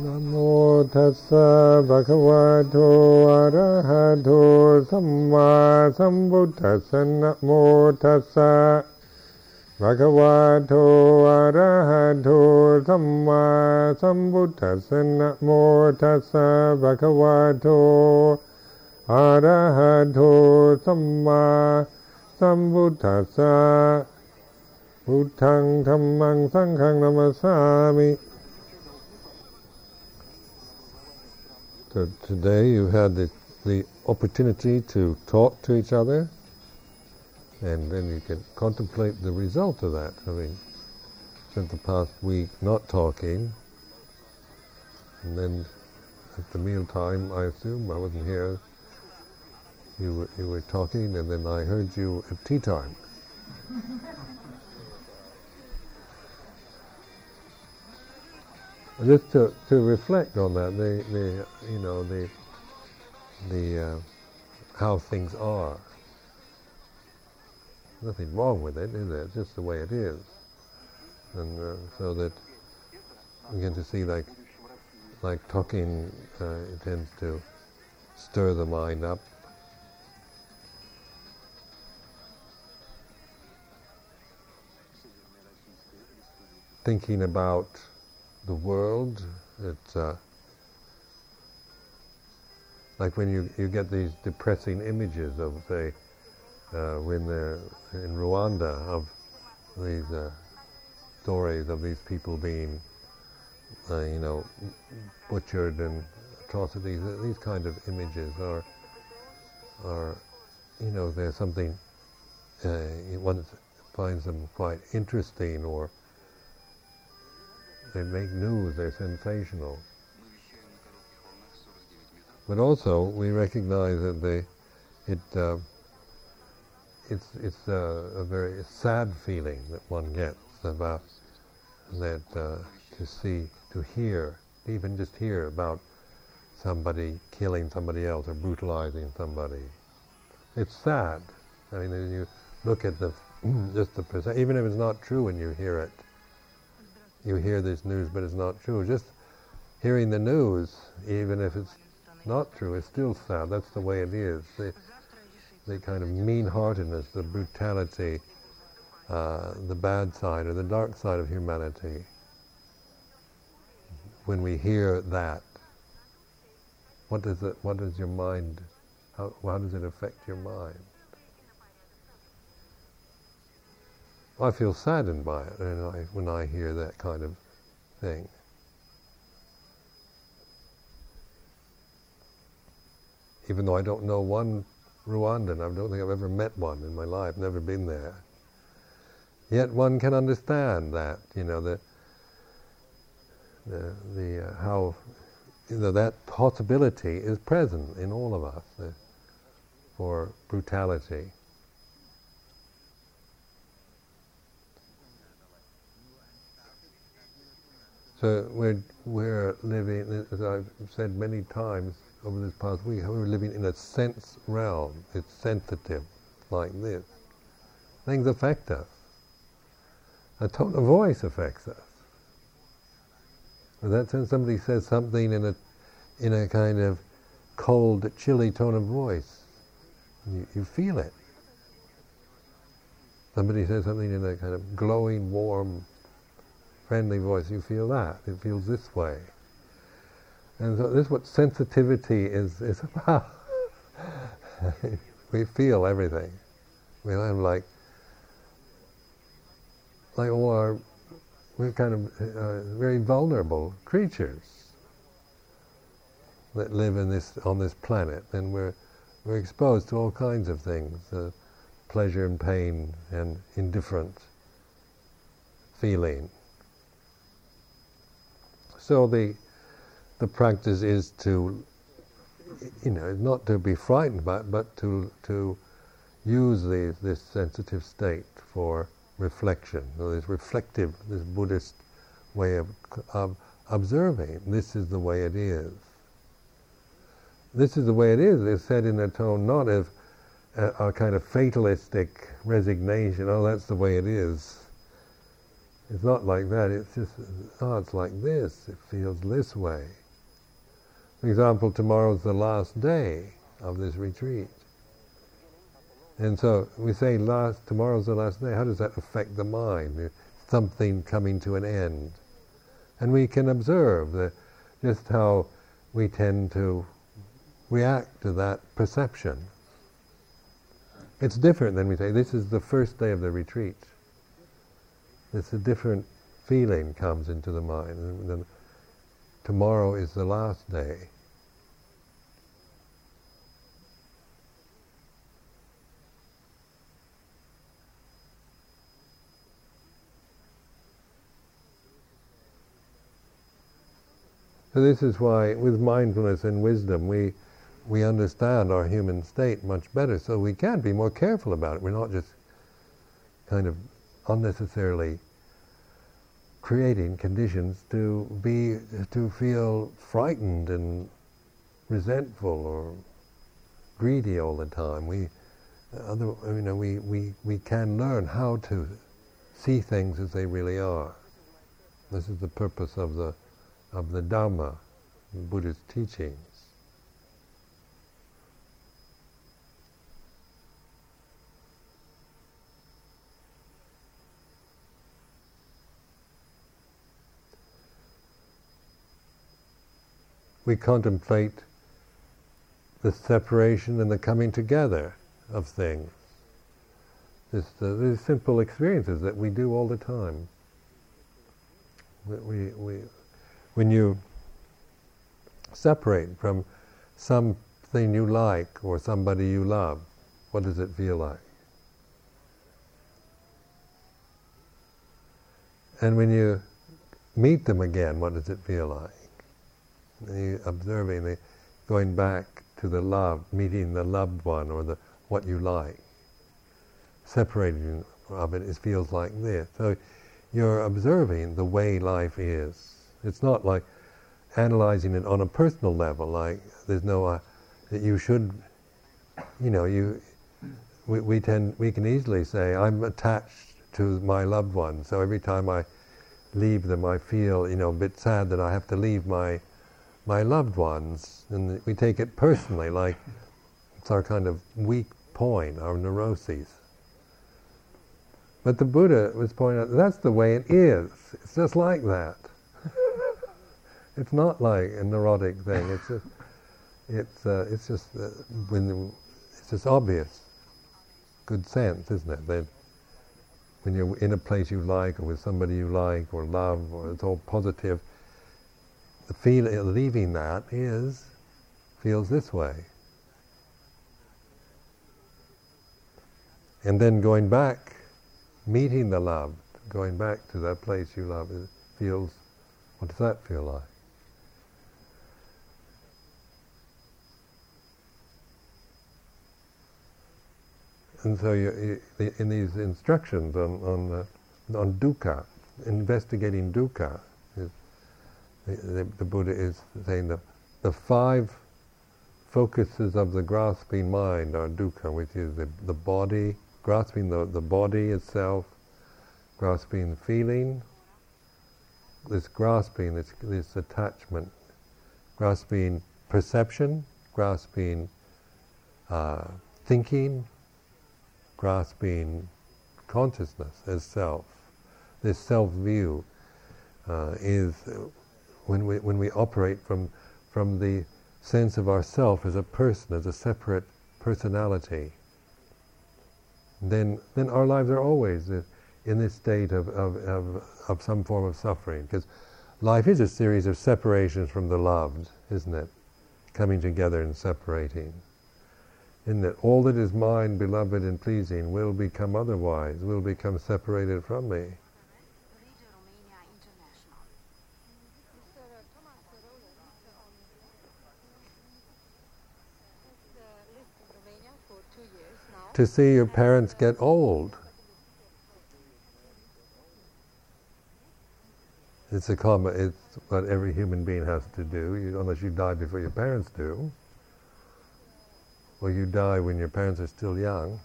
นะโมตัสสะภะคะวะโตอะระหะโตสัมมาสัมพุทธัสสะนะโมตัสสะภะคะวะโตอะระหะโตสัมมาสัมพุทธัสสะนะโมตัสสะภะคะวะโตอะระหะโตสัมมาสัมพุทธัสสะพุทธังธัมมังสังฆังนามัสสามิ So today you had the, the opportunity to talk to each other, and then you can contemplate the result of that, having spent the past week not talking, and then at the meal time, I assume, I wasn't here, you were, you were talking, and then I heard you at tea time. just to, to reflect on that, the, the you know the the uh, how things are. Nothing wrong with it, is there? It's just the way it is, and uh, so that we get to see like like talking uh, it tends to stir the mind up. Thinking about the world. It's uh, like when you, you get these depressing images of, say, uh, when they're in Rwanda, of these uh, stories of these people being, uh, you know, butchered and atrocities. These kind of images are, are, you know, there's something uh, one finds them quite interesting or they make news, they're sensational. But also, we recognize that they, it, uh, it's, it's a, a, very sad feeling that one gets about that uh, to see, to hear, even just hear about somebody killing somebody else or brutalizing somebody. It's sad. I mean, you look at the just the even if it's not true when you hear it, you hear this news, but it's not true. Just hearing the news, even if it's not true, it's still sad. That's the way it is. The, the kind of mean-heartedness, the brutality, uh, the bad side or the dark side of humanity. When we hear that, what does it? What does your mind? How, how does it affect your mind? I feel saddened by it when I, when I hear that kind of thing. Even though I don't know one Rwandan, I don't think I've ever met one in my life, never been there. Yet one can understand that, you know, the, the, the uh, how, you know, that possibility is present in all of us uh, for brutality. So we're, we're living, as I've said many times over this past week, we're living in a sense realm. It's sensitive, like this. Things affect us. A tone of voice affects us. That's when somebody says something in a, in a kind of cold, chilly tone of voice. You, you feel it. Somebody says something in a kind of glowing, warm, friendly voice, you feel that. It feels this way. And so this is what sensitivity is, is about. we feel everything. We have like, like all our, we're kind of uh, very vulnerable creatures that live in this, on this planet. And we're, we're exposed to all kinds of things, uh, pleasure and pain and indifferent feeling. So the the practice is to, you know, not to be frightened by it, but to to use the, this sensitive state for reflection. So this reflective, this Buddhist way of, of observing. This is the way it is. This is the way it is. It's said in a tone not of a, a kind of fatalistic resignation. Oh, that's the way it is It's not like that. It's just, oh, it's like this. It feels this way. For example, tomorrow's the last day of this retreat. And so we say last tomorrow's the last day. How does that affect the mind? Something coming to an end. And we can observe that just how we tend to react to that perception. It's different than we say, this is the first day of the retreat. It's a different feeling comes into the mind. And then tomorrow is the last day. So this is why, with mindfulness and wisdom, we we understand our human state much better, so we can be more careful about it. We're not just kind of unnecessarily creating conditions to be to feel frightened and resentful or greedy all the time. We, other, you know, we, we, we can learn how to see things as they really are. This is the purpose of the of the Dhamma, the Buddha's teachings. We contemplate the separation and the coming together of things. This, uh, these simple experiences that we do all the time. We, we, when you separate from something you like or somebody you love, what does it feel like? And when you meet them again, what does it feel like? You observing, the, going back to the love, meeting the loved one or the what you like. Separating of it, it feels like this. So you're observing the way life is. It's not like analyzing it on a personal level, like there's no, uh, that you should, you know, you, we, we tend, we can easily say, I'm attached to my loved one, so every time I leave them, I feel, you know, a bit sad that I have to leave my, my loved ones, and we take it personally, like it's our kind of weak point, our neuroses. But the Buddha was pointing out that's the way it is. It's just like that. It's not like a neurotic thing. It's just, it's uh, it's just uh, when it's just obvious, good sense, isn't it? That when you're in a place you like, or with somebody you like, or love, or it's all positive. The feeling leaving that is feels this way, and then going back, meeting the love, going back to that place you love, it feels. What does that feel like? And so you, you, in these instructions on, on, uh, on dukkha, investigating dukkha, the, the, Buddha is saying that the five focuses of the grasping mind are dukkha, which is the, the body, grasping the, the body itself, grasping feeling, this grasping, this, this attachment, grasping perception, grasping uh, thinking, grasping consciousness as self. This self-view uh, is when we when we operate from from the sense of ourself as a person, as a separate personality. Then then our lives are always in this state of of, of, of some form of suffering because life is a series of separations from the loved, isn't it? Coming together and separating in that all that is mine, beloved and pleasing, will become otherwise, will become separated from me. To see your parents get old. It's a common, it's what every human being has to do, you, unless you die before your parents do or you die when your parents are still young.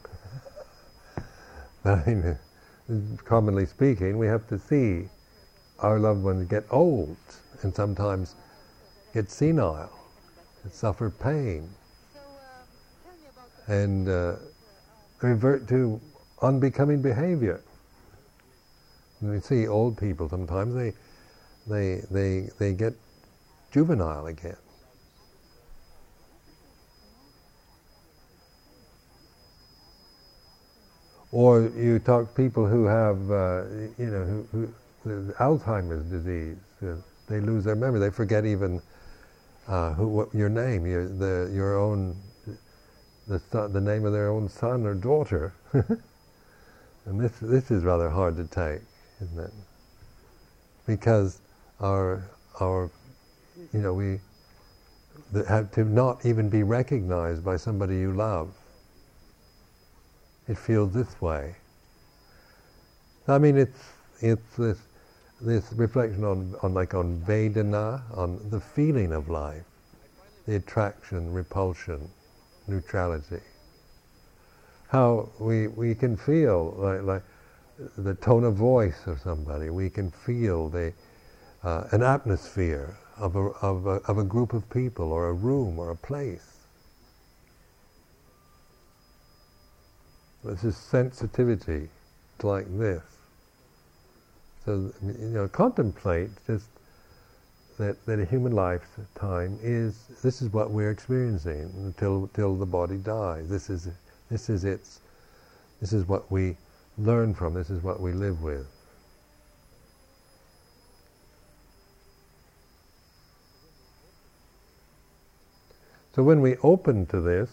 but I mean, commonly speaking, we have to see our loved ones get old and sometimes get senile and suffer pain and uh, revert to unbecoming behavior. We see old people sometimes they they they they get juvenile again. Or you talk to people who have, uh, you know, who, who Alzheimer's disease. Uh, they lose their memory. They forget even uh, who, what your name, your, the, your own, the, son, the name of their own son or daughter. and this, this is rather hard to take, isn't it? Because our, our, you know, we have to not even be recognized by somebody you love it feels this way. I mean, it's it's this this reflection on, on like on Vedana, on the feeling of life, the attraction, repulsion, neutrality. How we we can feel like like the tone of voice of somebody. We can feel the uh, an atmosphere of a, of a of a group of people or a room or a place. This is sensitivity like this. So, you know, contemplate just that, that a human lifetime is, this is what we're experiencing until, until the body dies. This is, this is its, this is what we learn from, this is what we live with. So when we open to this,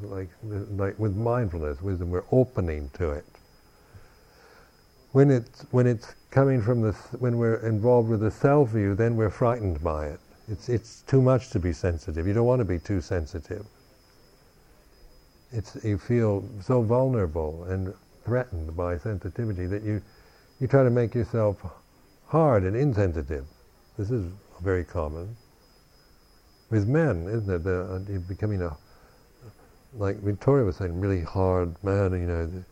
like, like with mindfulness, wisdom, we're opening to it. When it's, when it's coming from the, when we're involved with the self view, then we're frightened by it. It's, it's too much to be sensitive. You don't want to be too sensitive. It's, you feel so vulnerable and threatened by sensitivity that you, you try to make yourself hard and insensitive. This is very common. With men, isn't it? The, uh, becoming a like Victoria was saying, really hard man, you know,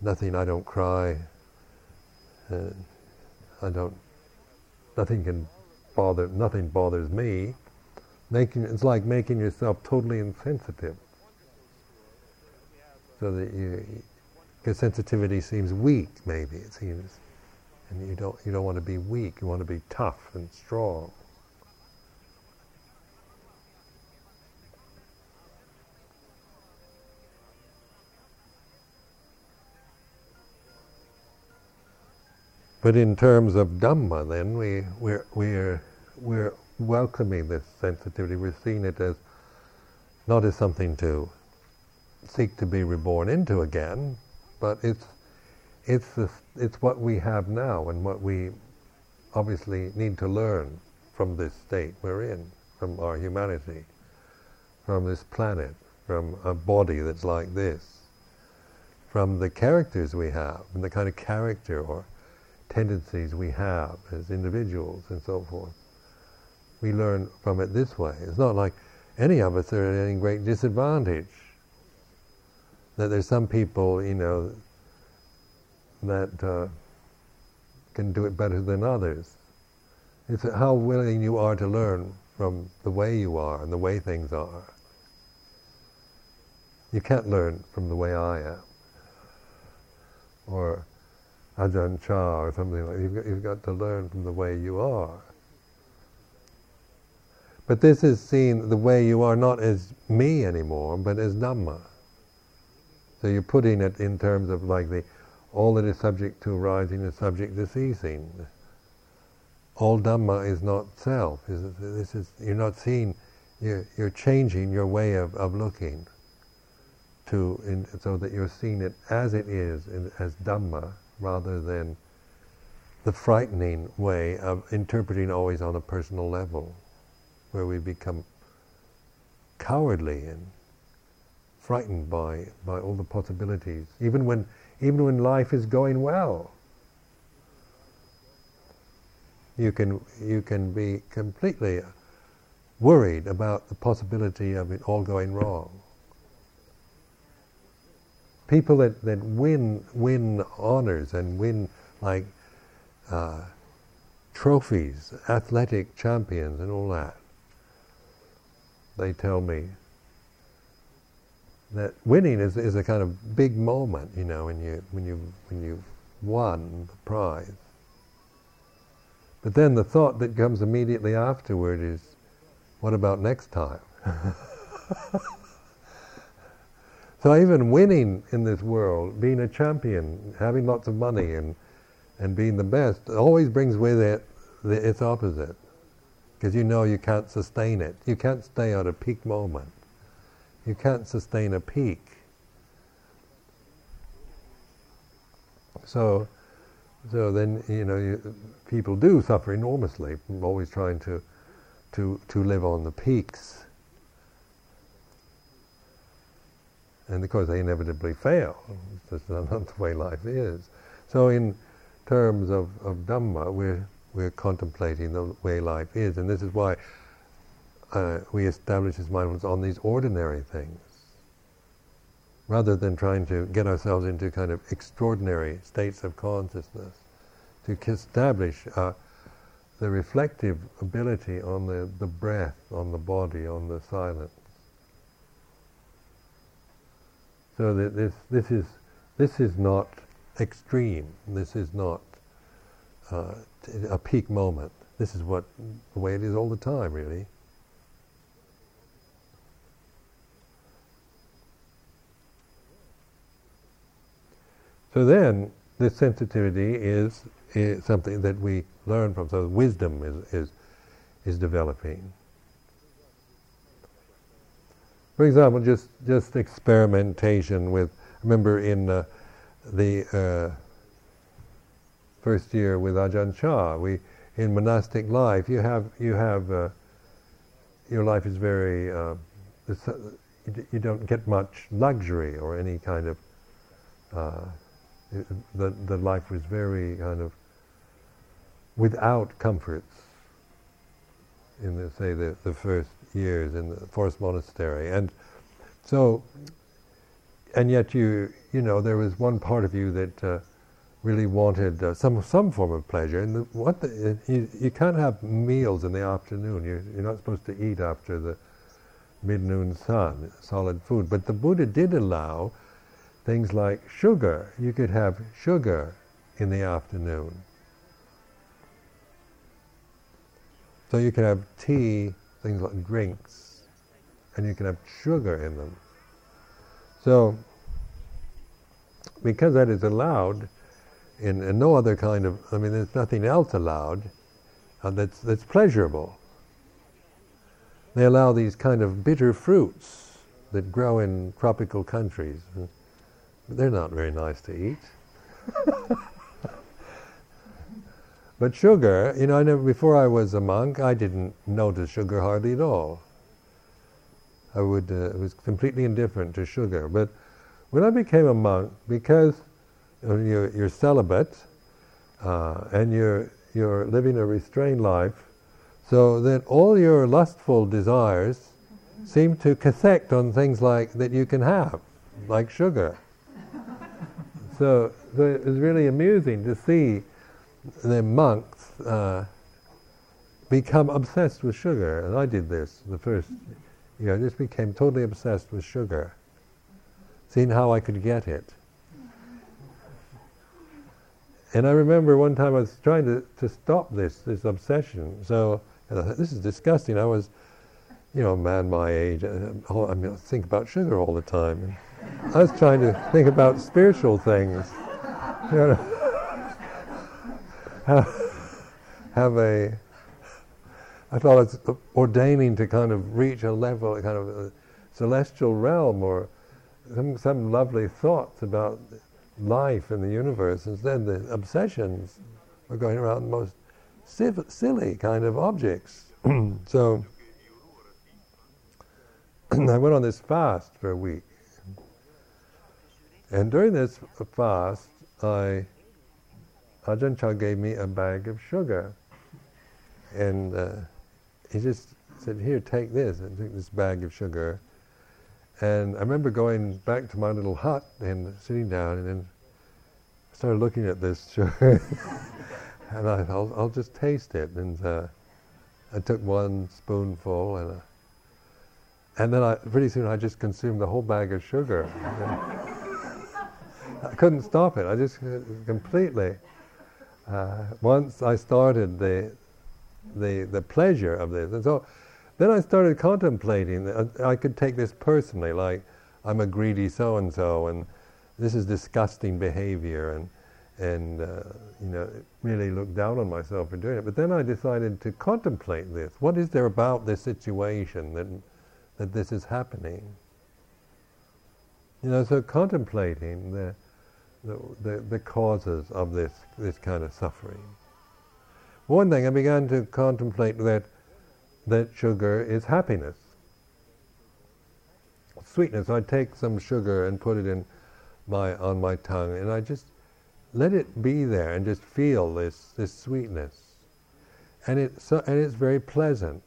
nothing, I don't cry, uh, I don't, nothing can bother, nothing bothers me. Making, it's like making yourself totally insensitive. So that you, because sensitivity seems weak, maybe, it seems, and you don't, you don't want to be weak, you want to be tough and strong. But in terms of Dhamma, then, we, we're, we're, we're welcoming this sensitivity. We're seeing it as not as something to seek to be reborn into again, but it's, it's, the, it's what we have now and what we obviously need to learn from this state we're in, from our humanity, from this planet, from a body that's like this, from the characters we have, and the kind of character or tendencies we have as individuals and so forth. We learn from it this way. It's not like any of us are at any great disadvantage. That there's some people, you know, that uh, can do it better than others. It's how willing you are to learn from the way you are and the way things are. You can't learn from the way I am. Or Ajahn Chah or something like that. You've got, you've got to learn from the way you are. But this is seen the way you are not as me anymore, but as Dhamma. So you're putting it in terms of like the all that is subject to arising is subject to ceasing. All Dhamma is not self. This is you're not seeing. You're, you're changing your way of, of looking to in, so that you're seeing it as it is in, as Dhamma rather than the frightening way of interpreting always on a personal level, where we become cowardly and frightened by, by all the possibilities, even when, even when life is going well. You can, you can be completely worried about the possibility of it all going wrong. People that, that win win honors and win like uh, trophies, athletic champions, and all that. They tell me that winning is, is a kind of big moment, you know, when you when you when you've won the prize. But then the thought that comes immediately afterward is, what about next time? so even winning in this world, being a champion, having lots of money and, and being the best, always brings with it the, its opposite. Because you know you can't sustain it. You can't stay at a peak moment. You can't sustain a peak. So, so then you know you, people do suffer enormously from always trying to to to live on the peaks. And of course, they inevitably fail. That's not the way life is. So, in terms of, of Dhamma, we're, we're contemplating the way life is. And this is why uh, we establish this mindfulness on these ordinary things. Rather than trying to get ourselves into kind of extraordinary states of consciousness, to establish uh, the reflective ability on the, the breath, on the body, on the silence. So that this this is this is not extreme. This is not uh, a peak moment. This is what the way it is all the time, really. So then, this sensitivity is, is something that we learn from. So wisdom is is is developing. For example, just just experimentation with. Remember in uh, the uh, first year with Ajahn Chah, we in monastic life you have you have uh, your life is very uh, you don't get much luxury or any kind of uh, the the life was very kind of without comforts in the say the, the first years in the forest monastery. And so, and yet you, you know, there was one part of you that uh, really wanted uh, some some form of pleasure. And the, what the, you, you can't have meals in the afternoon. You're, you're not supposed to eat after the mid-noon sun, solid food. But the Buddha did allow things like sugar. You could have sugar in the afternoon. So you could have tea things like drinks, and you can have sugar in them. So, because that is allowed, in, in no other kind of, I mean, there's nothing else allowed uh, that's, that's pleasurable. They allow these kind of bitter fruits that grow in tropical countries. They're not very nice to eat. But sugar, you know, I never, before I was a monk, I didn't notice sugar hardly at all. I would, uh, was completely indifferent to sugar. But when I became a monk, because you're, you're celibate uh, and you're, you're living a restrained life, so that all your lustful desires seem to cathect on things like that you can have, like sugar. so, so it was really amusing to see the monks uh, become obsessed with sugar, and I did this the first year. I just became totally obsessed with sugar, seeing how I could get it. And I remember one time I was trying to, to stop this this obsession. So thought, this is disgusting. I was, you know, a man my age. Uh, I mean, I think about sugar all the time. And I was trying to think about spiritual things. You know have, a, I thought it's ordaining to kind of reach a level, kind of celestial realm or some, some lovely thoughts about life and the universe. Instead, the obsessions are going around the most civ- silly kind of objects. so I went on this fast for a week. And during this fast, I Ajahn Chah gave me a bag of sugar. And uh, he just said, here, take this. And took this bag of sugar. And I remember going back to my little hut and sitting down and then started looking at this sugar. and I thought, I'll just taste it. And uh, I took one spoonful and uh, and then I, pretty soon I just consumed the whole bag of sugar. I couldn't stop it. I just uh, completely. Uh, once I started the, the, the pleasure of this, and so then I started contemplating. That I could take this personally, like I'm a greedy so and so, and this is disgusting behavior, and and uh, you know really look down on myself for doing it. But then I decided to contemplate this. What is there about this situation that that this is happening? You know, so contemplating the the, the, the causes of this this kind of suffering. One thing I began to contemplate that that sugar is happiness. Sweetness. I take some sugar and put it in my on my tongue, and I just let it be there and just feel this this sweetness, and it so, and it's very pleasant.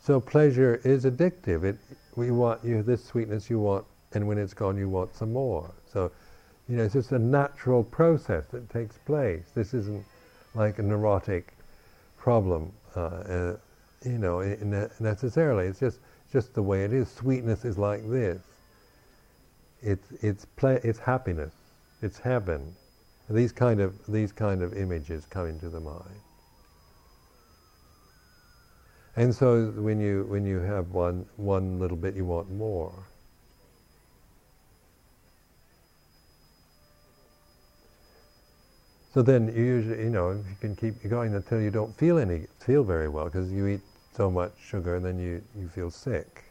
So pleasure is addictive. It we want you this sweetness you want, and when it's gone, you want some more. So, you know, it's just a natural process that takes place. This isn't like a neurotic problem, uh, uh, you know, necessarily. It's just just the way it is. Sweetness is like this. It's it's play, it's happiness, it's heaven. These kind of these kind of images come into the mind. And so when you when you have one one little bit, you want more. So then you usually, you know, you can keep going until you don't feel any, feel very well because you eat so much sugar and then you, you feel sick.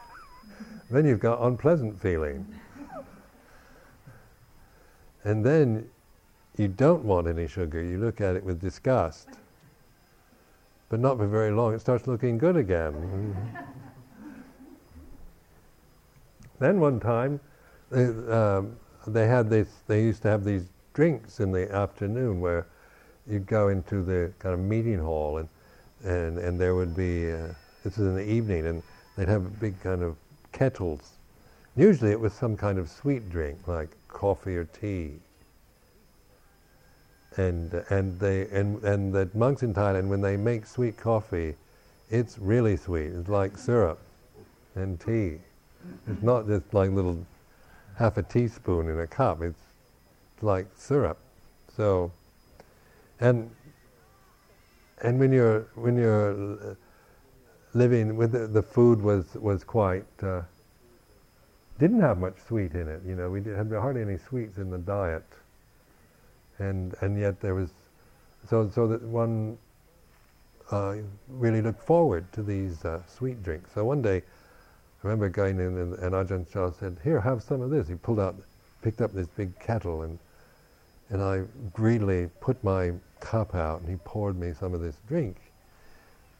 then you've got unpleasant feeling. and then you don't want any sugar. You look at it with disgust. But not for very long, it starts looking good again. then one time, they, um, they had this, they used to have these drinks in the afternoon where you'd go into the kind of meeting hall and and, and there would be uh, this is in the evening and they'd have big kind of kettles. Usually it was some kind of sweet drink like coffee or tea. And and they and and the monks in Thailand when they make sweet coffee, it's really sweet. It's like syrup and tea. It's not just like little half a teaspoon in a cup. It's like syrup. So, and and when you're when you're living with the, the food was was quite uh, didn't have much sweet in it. You know, we had hardly any sweets in the diet, and and yet there was so so that one uh, really looked forward to these uh, sweet drinks. So one day, I remember going in and, and Ajahn Chah said, "Here, have some of this." He pulled out, picked up this big kettle and and I greedily put my cup out, and he poured me some of this drink.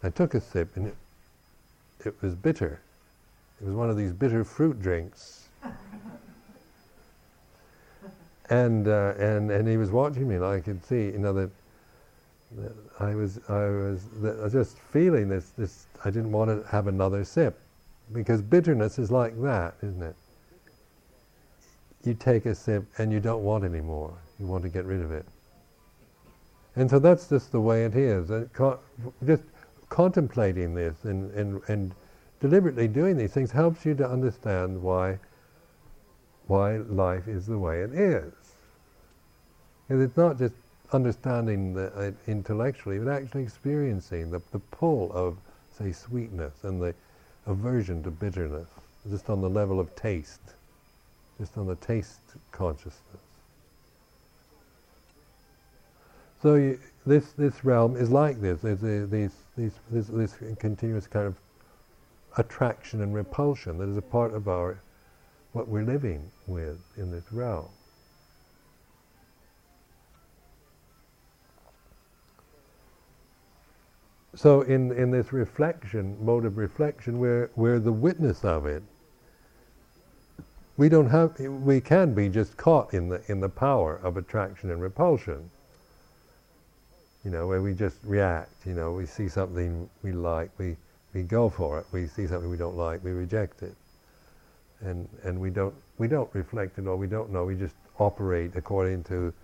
I took a sip, and it, it was bitter. It was one of these bitter fruit drinks. and, uh, and, and he was watching me, and I could see, you know, that, that I was, I was, I was just feeling this, this, I didn't want to have another sip. Because bitterness is like that, isn't it? You take a sip and you don't want any more. You want to get rid of it. And so that's just the way it is. just contemplating this and, and, and deliberately doing these things helps you to understand why, why life is the way it is. And it's not just understanding the, uh, intellectually, but actually experiencing the, the pull of, say, sweetness and the aversion to bitterness, just on the level of taste, just on the taste consciousness. So you, this this realm is like this. There's a, these, these, this, this continuous kind of attraction and repulsion that is a part of our what we're living with in this realm. So in, in this reflection, mode of reflection, we're, we're the witness of it. We don't have, we can be just caught in the, in the power of attraction and repulsion you know, where we just react, you know, we see something we like, we, we go for it. We see something we don't like, we reject it, and and we don't we don't reflect it or we don't know. We just operate according to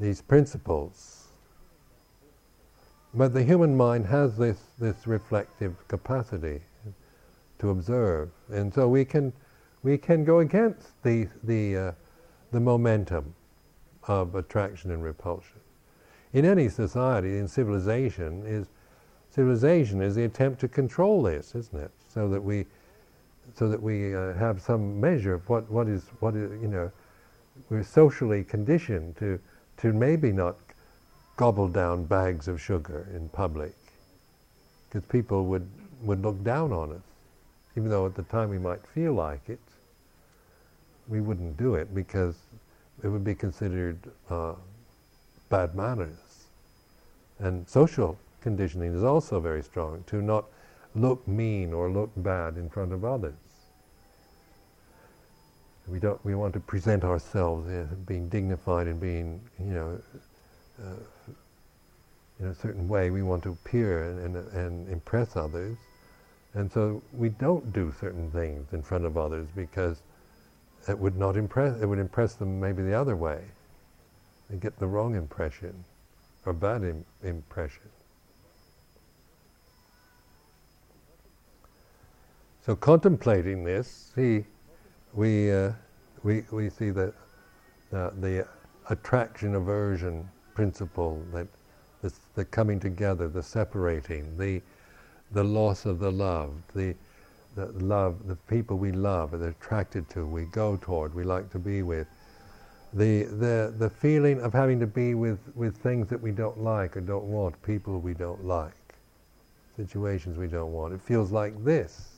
these principles. But the human mind has this this reflective capacity to observe, and so we can we can go against the the uh, the momentum of attraction and repulsion. In any society, in civilization, is civilization is the attempt to control this, isn't it? So that we so that we uh, have some measure of what, what is what is you know we're socially conditioned to to maybe not gobble down bags of sugar in public because people would would look down on us even though at the time we might feel like it we wouldn't do it because it would be considered uh, bad manners. And social conditioning is also very strong to not look mean or look bad in front of others. We don't. We want to present ourselves as being dignified and being, you know, uh, in a certain way. We want to appear and, and, and impress others, and so we don't do certain things in front of others because it would not impress, it would impress them maybe the other way. They get the wrong impression or bad Im- impression. So contemplating this, see, we, uh, we, we see the, uh, the attraction aversion principle, that the coming together, the separating, the, the loss of the love, the, the love, the people we love, are attracted to, we go toward, we like to be with. The, the, the feeling of having to be with, with things that we don't like or don't want, people we don't like, situations we don't want. It feels like this.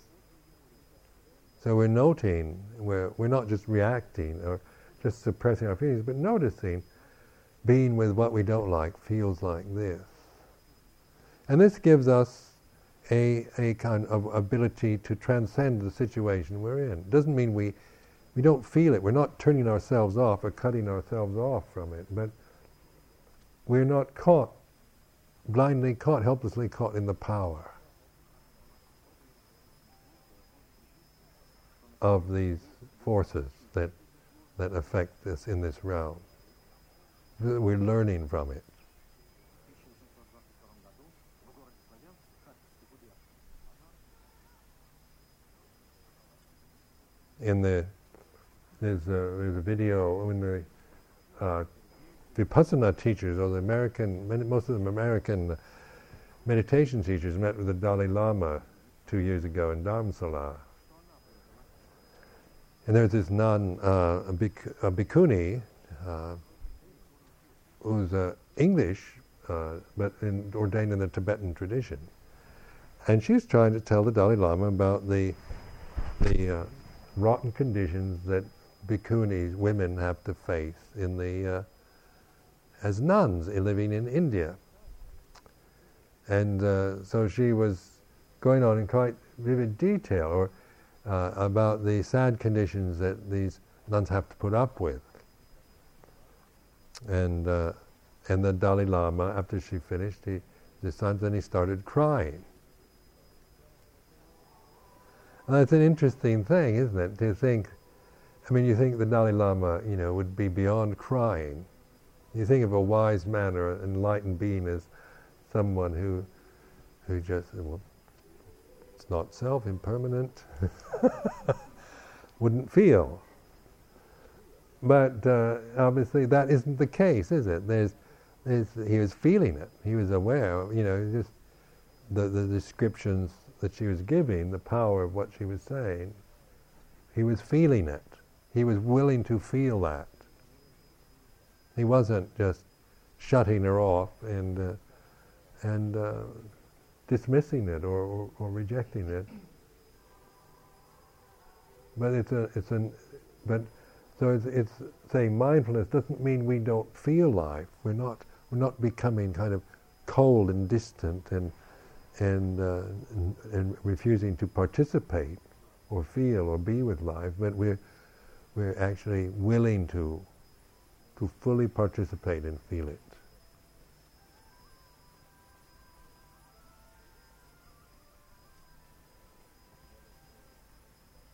So we're noting, we're, we're not just reacting or just suppressing our feelings, but noticing being with what we don't like feels like this. And this gives us a, a kind of ability to transcend the situation we're in. It doesn't mean we, we don't feel it. We're not turning ourselves off or cutting ourselves off from it, but we're not caught, blindly caught, helplessly caught in the power of these forces that, that affect us in this realm. We're learning from it. in the there's a, there's a video when the uh, Vipassana teachers or the American most of them American meditation teachers met with the Dalai Lama two years ago in Dharamsala. And there's this nun, uh, a, bhik- a bhikkhuni, uh, who's uh, English, uh, but in, ordained in the Tibetan tradition. And she's trying to tell the Dalai Lama about the, the uh, rotten conditions that bhikkhunis, women, have to face in the uh, as nuns living in India. And uh, so she was going on in quite vivid detail or uh, about the sad conditions that these nuns have to put up with. And uh, and the Dalai Lama, after she finished, he, the son, then he started crying. that's an interesting thing, isn't it? To think, I mean, you think the Dalai Lama, you know, would be beyond crying. You think of a wise man or an enlightened being as someone who, who just, well, it's not self, impermanent, wouldn't feel. But uh, obviously that isn't the case, is it? There's, there's, he was feeling it. He was aware, you know, just the, the descriptions that she was giving, the power of what she was saying, he was feeling it. He was willing to feel that. He wasn't just shutting her off and uh, and uh, dismissing it or, or, or, rejecting it. But it's a it's an but so it's, it's saying mindfulness doesn't mean we don't feel life. We're not we're not becoming kind of cold and distant and and, uh, and, and, refusing to participate or feel or be with life, but we're, we're actually willing to, to fully participate and feel it.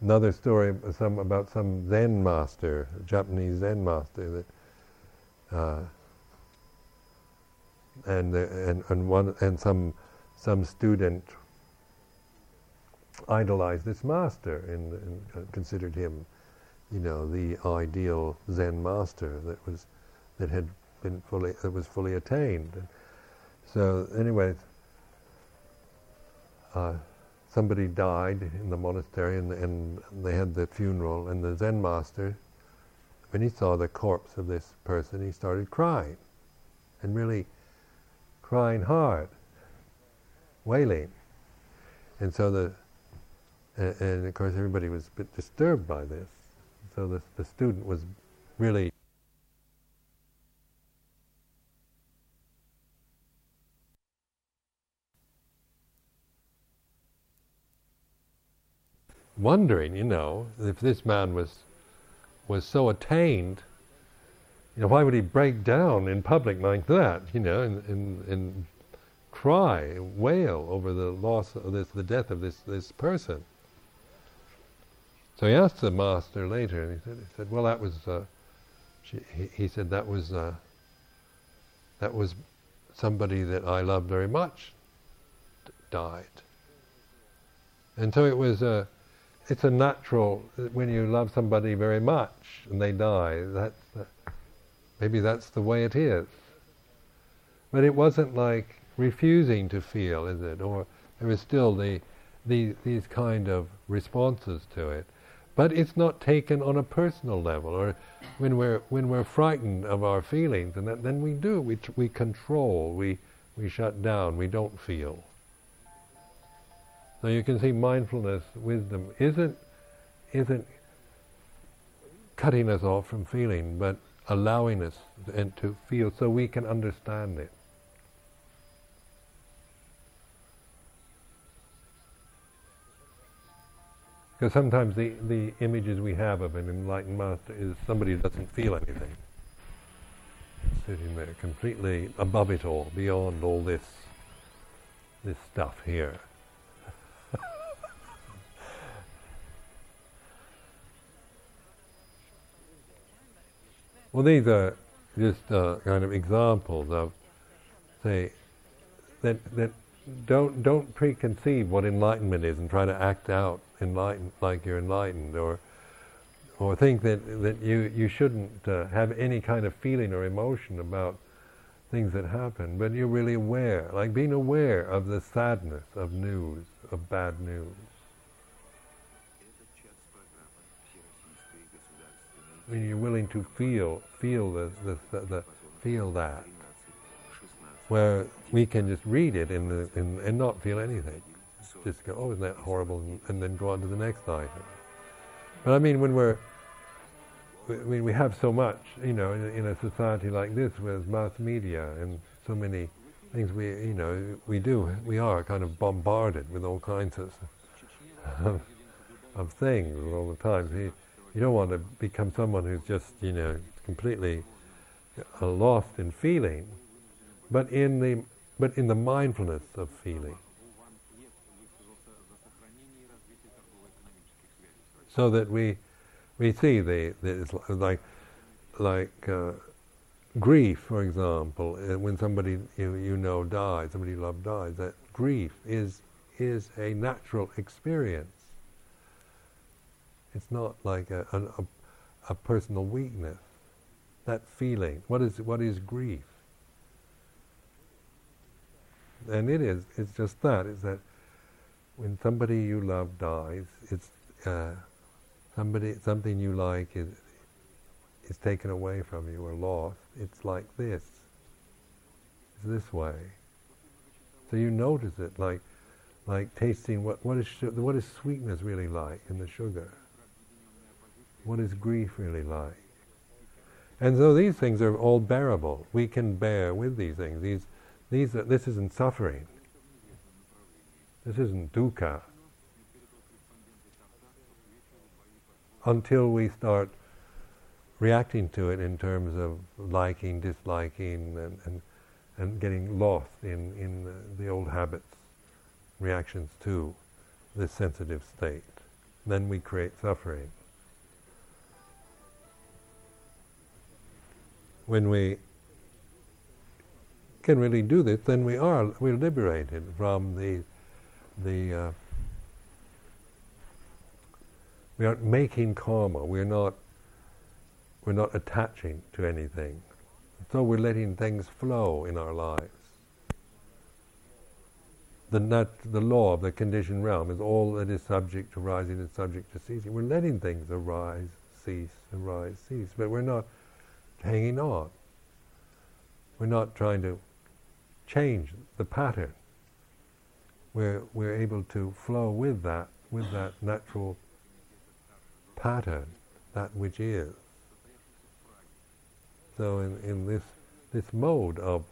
another story some, about some Zen master, Japanese Zen master, that, uh, and, and, and, one, and some, some student idolized this master and, and uh, considered him, you know, the ideal Zen master that was that had been fully that was fully attained. So, anyway, uh, somebody died in the monastery, and, and they had the funeral, and the Zen master, when he saw the corpse of this person, he started crying, and really crying hard, wailing, and so the and, of course, everybody was a bit disturbed by this. So the, the student was really wondering, you know, if this man was was so attained, you know, why would he break down in public like that, you know, and, and, and cry, wail over the loss of this, the death of this, this person? So he asked the master later, and he said, he said well, that was, uh, she, he, he, said, that was, uh, that was somebody that I loved very much d- died. And so it was a, it's a natural, when you love somebody very much and they die, that's, maybe that's the way it is. But it wasn't like refusing to feel, is it? Or there was still the, the, these kind of responses to it. But it's not taken on a personal level, or when we're when we're frightened of our feelings, and that, then we do we we control, we we shut down, we don't feel. So you can see mindfulness, wisdom isn't isn't cutting us off from feeling, but allowing us and to feel so we can understand it. Because sometimes the, the images we have of an enlightened master is somebody who doesn't feel anything. Sitting there completely above it all, beyond all this this stuff here. well, these are just uh, kind of examples of, say, that that don't don't preconceive what enlightenment is and try to act out enlightened like you're enlightened or or think that that you you shouldn't uh, have any kind of feeling or emotion about things that happen but you're really aware like being aware of the sadness of news of bad news I mean, you're willing to feel feel the, the, the, the feel that where we can just read it in the, in, and not feel anything. Just go, oh, isn't that horrible, and, and then go on to the next item. But I mean, when we're, I mean, we have so much, you know, in, in a society like this with mass media and so many things we, you know, we do, we are kind of bombarded with all kinds of, of, things all the time. You, you don't want to become someone who's just, you know, completely uh, lost in feeling but in the but in the mindfulness of feeling. So that we we see the, the like like uh, grief, for example, uh, when somebody you, you know dies, somebody you love dies, that grief is is a natural experience. It's not like a, a, a personal weakness. That feeling. What is what is grief? and it is. It's just that. Is that when somebody you love dies, it's uh, somebody something you like is is taken away from you or lost. It's like this. It's this way. So you notice it, like like tasting what what is what is sweetness really like in the sugar. What is grief really like? And so these things are all bearable. We can bear with these things. These these are, this isn't suffering. This isn't dukkha. Until we start reacting to it in terms of liking, disliking, and, and, and getting lost in, in the, the old habits, reactions to this sensitive state. then we create suffering. When we can really do this, then we are we're liberated from the the uh, we aren't making karma. We're not we're not attaching to anything. So we're letting things flow in our lives. The, nat- the law of the conditioned realm is all that is subject to rising and subject to ceasing. We're letting things arise, cease, arise, cease, but we're not hanging on. We're not trying to change the pattern. We're, we're able to flow with that, with that natural pattern, that which is. So in, in this, this mode of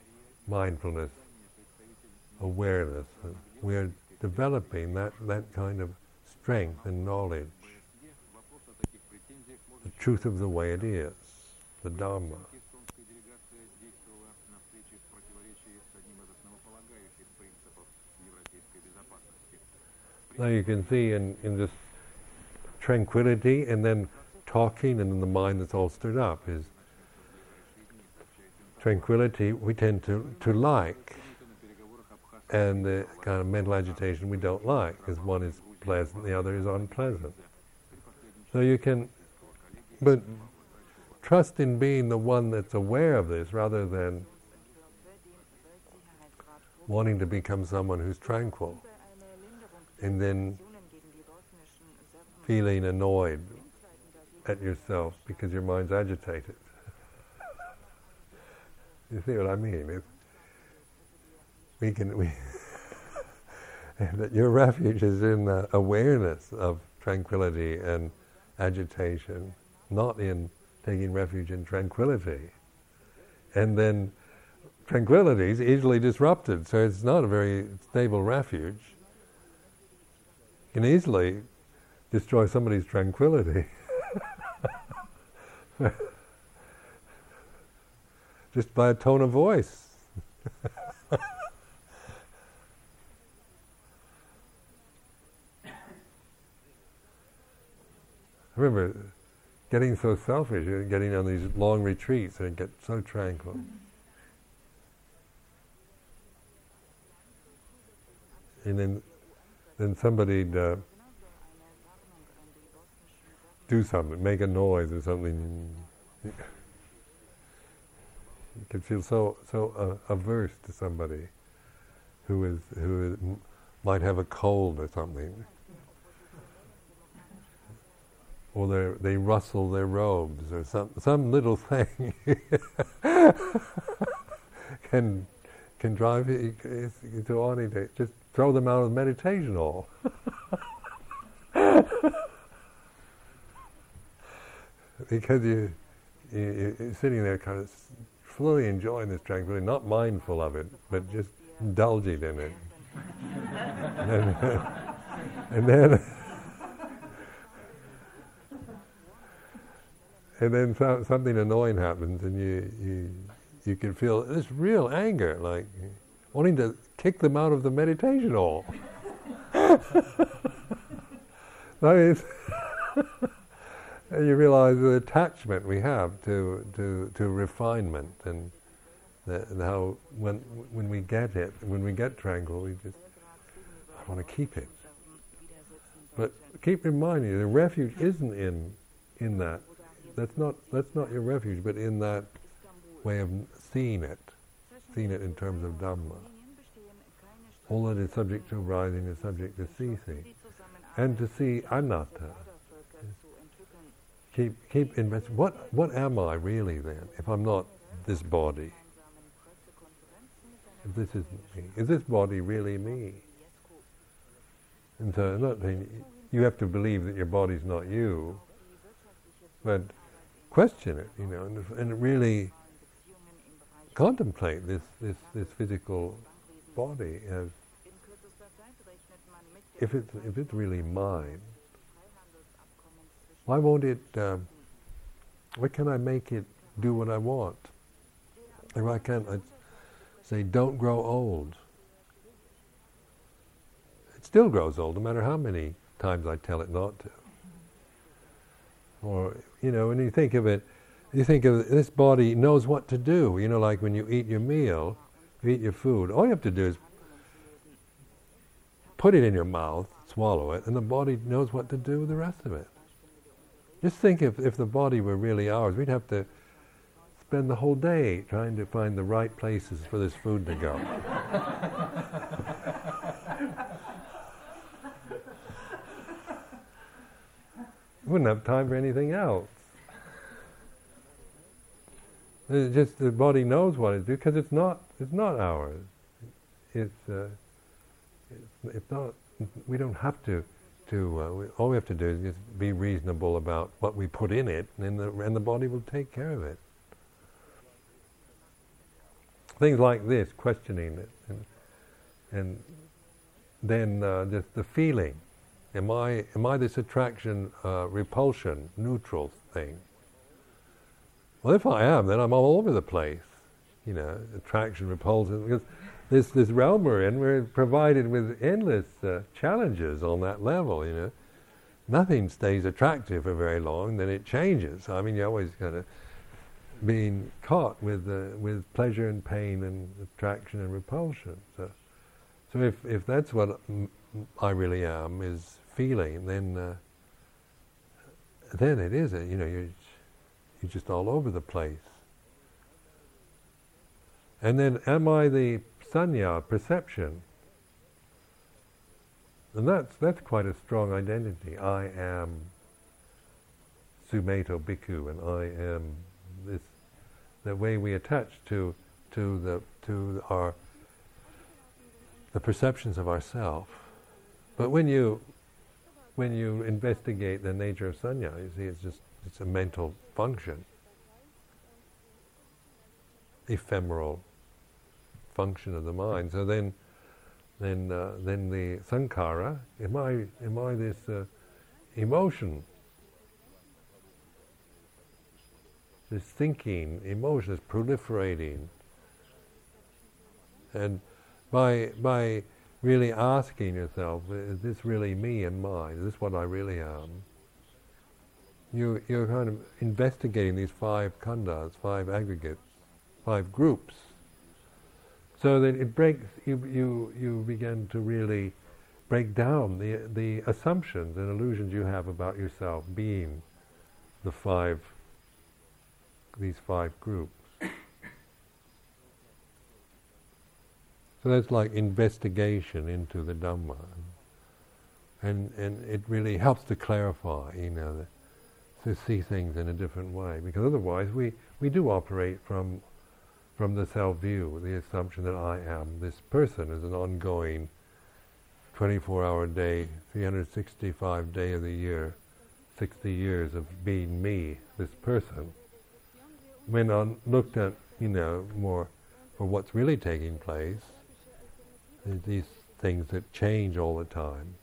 mindfulness, awareness, we're developing that, that kind of strength and knowledge, the truth of the way it is, the Dharma. Now you can see in, in this tranquility and then talking and in the mind that's all stirred up is tranquility we tend to, to like, and the kind of mental agitation we don't like, because one is pleasant, the other is unpleasant. So you can, but trust in being the one that's aware of this rather than wanting to become someone who's tranquil and then feeling annoyed at yourself because your mind's agitated. You see what I mean? If we can, we your refuge is in the awareness of tranquility and agitation, not in taking refuge in tranquility. And then tranquility is easily disrupted, so it's not a very stable refuge. You can easily destroy somebody's tranquility. just by a tone of voice. I Remember, getting so selfish, and getting on these long retreats and get so tranquil. And then, then somebody uh, do something, make a noise or something you can feel so so uh, averse to somebody who is who is, might have a cold or something, or they they rustle their robes or some some little thing. Can can drive you to wanting to just throw them out of the meditation hall. because you, you, you're sitting there kind of fully enjoying this tranquility, not mindful of it, but just indulging in it. and, and then, and then so, something annoying happens, and you you you can feel this real anger, like wanting to kick them out of the meditation hall. I mean, you realize the attachment we have to, to, to refinement and, the, and how when, when we get it, when we get tranquil, we just I want to keep it. But keep in mind, the refuge isn't in, in that. That's not, that's not your refuge, but in that way of seeing it, seeing it in terms of Dhamma. All that is subject to arising is subject to ceasing. And to see anatta, keep keep. What what am I really then? If I'm not this body, if this isn't me, is this body really me? And so, not you have to believe that your body's not you, but question it, you know, and, and really contemplate this this this physical body as if it's if it's really mine why won't it, uh, why can't I make it do what I want? And why can't I say, don't grow old? It still grows old, no matter how many times I tell it not to. Or, you know, when you think of it, you think of this body knows what to do. You know, like when you eat your meal, you eat your food, all you have to do is put it in your mouth, swallow it, and the body knows what to do with the rest of it. Just think if, if the body were really ours, we'd have to spend the whole day trying to find the right places for this food to go. wouldn't have time for anything else. It's just the body knows what it is because it's not it's not ours. It's, uh, it's, it's not. We don't have to. To uh, we, all we have to do is just be reasonable about what we put in it, and the and the body will take care of it. Things like this, questioning it, and, and then uh, just the feeling. Am I am I this attraction, uh, repulsion, neutral thing? Well, if I am, then I'm all over the place. You know, attraction, repulsion, because this this realm we're in, we're provided with endless uh, challenges on that level. You know, nothing stays attractive for very long, then it changes. I mean, you're always kind of being caught with uh, with pleasure and pain and attraction and repulsion. So, so if if that's what I really am is feeling, then uh, then it is a, you know you're you're just all over the place. And then, am I the sanya perception? And that's that's quite a strong identity. I am Sumedho Bhikkhu, and I am this. The way we attach to to the to our the perceptions of ourself. But when you when you investigate the nature of sanya, you see it's just it's a mental function, ephemeral function of the mind. So then, then, uh, then the sankhara. Am I am I this uh, emotion? This thinking, emotion is proliferating, and by by really asking yourself, is this really me and mine? Is this what I really am? You, you're kind of investigating these five khandhas, five aggregates, five groups, so that it breaks, you, you, you begin to really break down the, the assumptions and illusions you have about yourself being the five, these five groups. So that's like investigation into the Dhamma. And, and it really helps to clarify, you know, the, to see things in a different way. Because otherwise we, we do operate from, from the self-view, the assumption that I am this person is an ongoing 24-hour day, 365 day of the year, 60 years of being me, this person. When I looked at, you know, more for what's really taking place, these things that change all the time.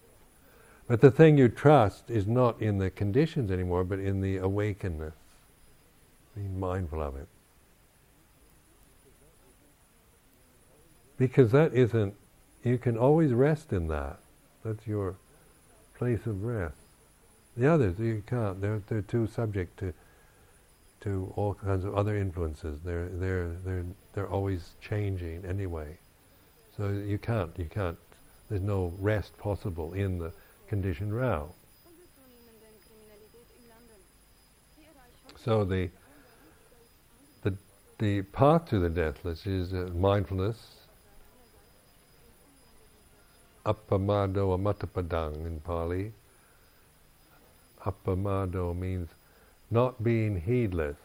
But the thing you trust is not in the conditions anymore, but in the awakeness, being mindful of it. Because that isn't, you can always rest in that. That's your place of rest. The others, you can't. They're, they're too subject to to all kinds of other influences. They're, they're, they're, they're always changing anyway. So you can't, you can't, there's no rest possible in the conditioned realm. So the, the, the path to the deathless is uh, mindfulness, appamado amatapadang in Pali. Appamado means not being heedless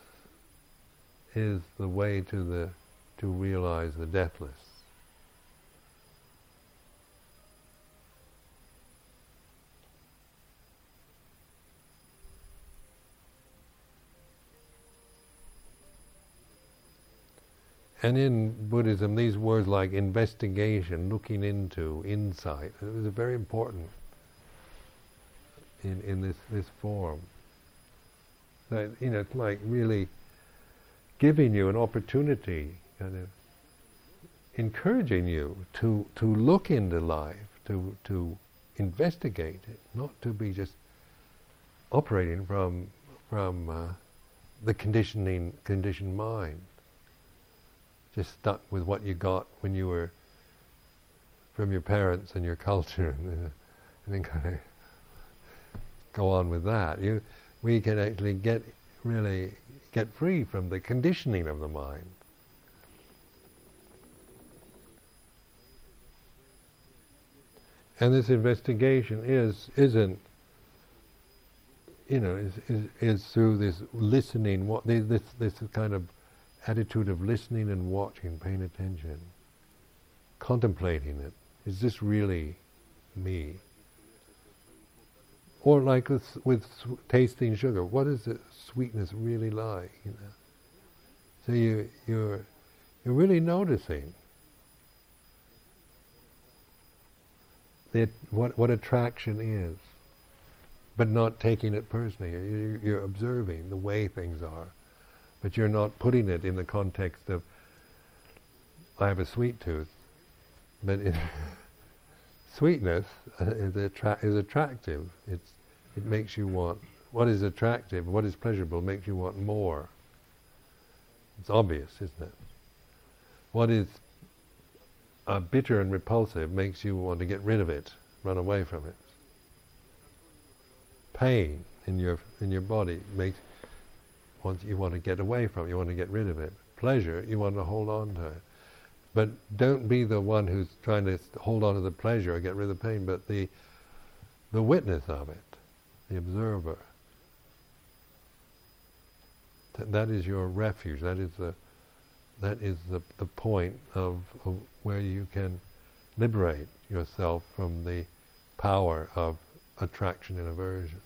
is the way to the to realize the deathless. And in Buddhism, these words like investigation, looking into, insight, is very important in, in this, this form. That, you know, it's like really giving you an opportunity, kind of encouraging you to, to look into life, to, to investigate it, not to be just operating from from uh, the conditioning, conditioned mind. Just stuck with what you got when you were from your parents and your culture, and, uh, and then kind of go on with that. You, we can actually get really get free from the conditioning of the mind. And this investigation is isn't you know is is, is through this listening what this this kind of attitude of listening and watching, paying attention, contemplating it. Is this really me? Or like with, with tasting sugar, what is the sweetness really like? You know? So you you're you're really noticing that what what attraction is, but not taking it personally. You're, you're observing the way things are, but you're not putting it in the context of I have a sweet tooth, but sweetness is, attra- is attractive. It's it makes you want what is attractive, what is pleasurable, makes you want more. It's obvious, isn't it? What is uh, bitter and repulsive makes you want to get rid of it, run away from it. Pain in your in your body makes once you want to get away from it, you want to get rid of it. Pleasure, you want to hold on to it. But don't be the one who's trying to hold on to the pleasure or get rid of the pain, but the the witness of it the observer. Th- that is your refuge. That is the that is the, the point of, of where you can liberate yourself from the power of attraction and aversion.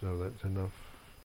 So that's enough.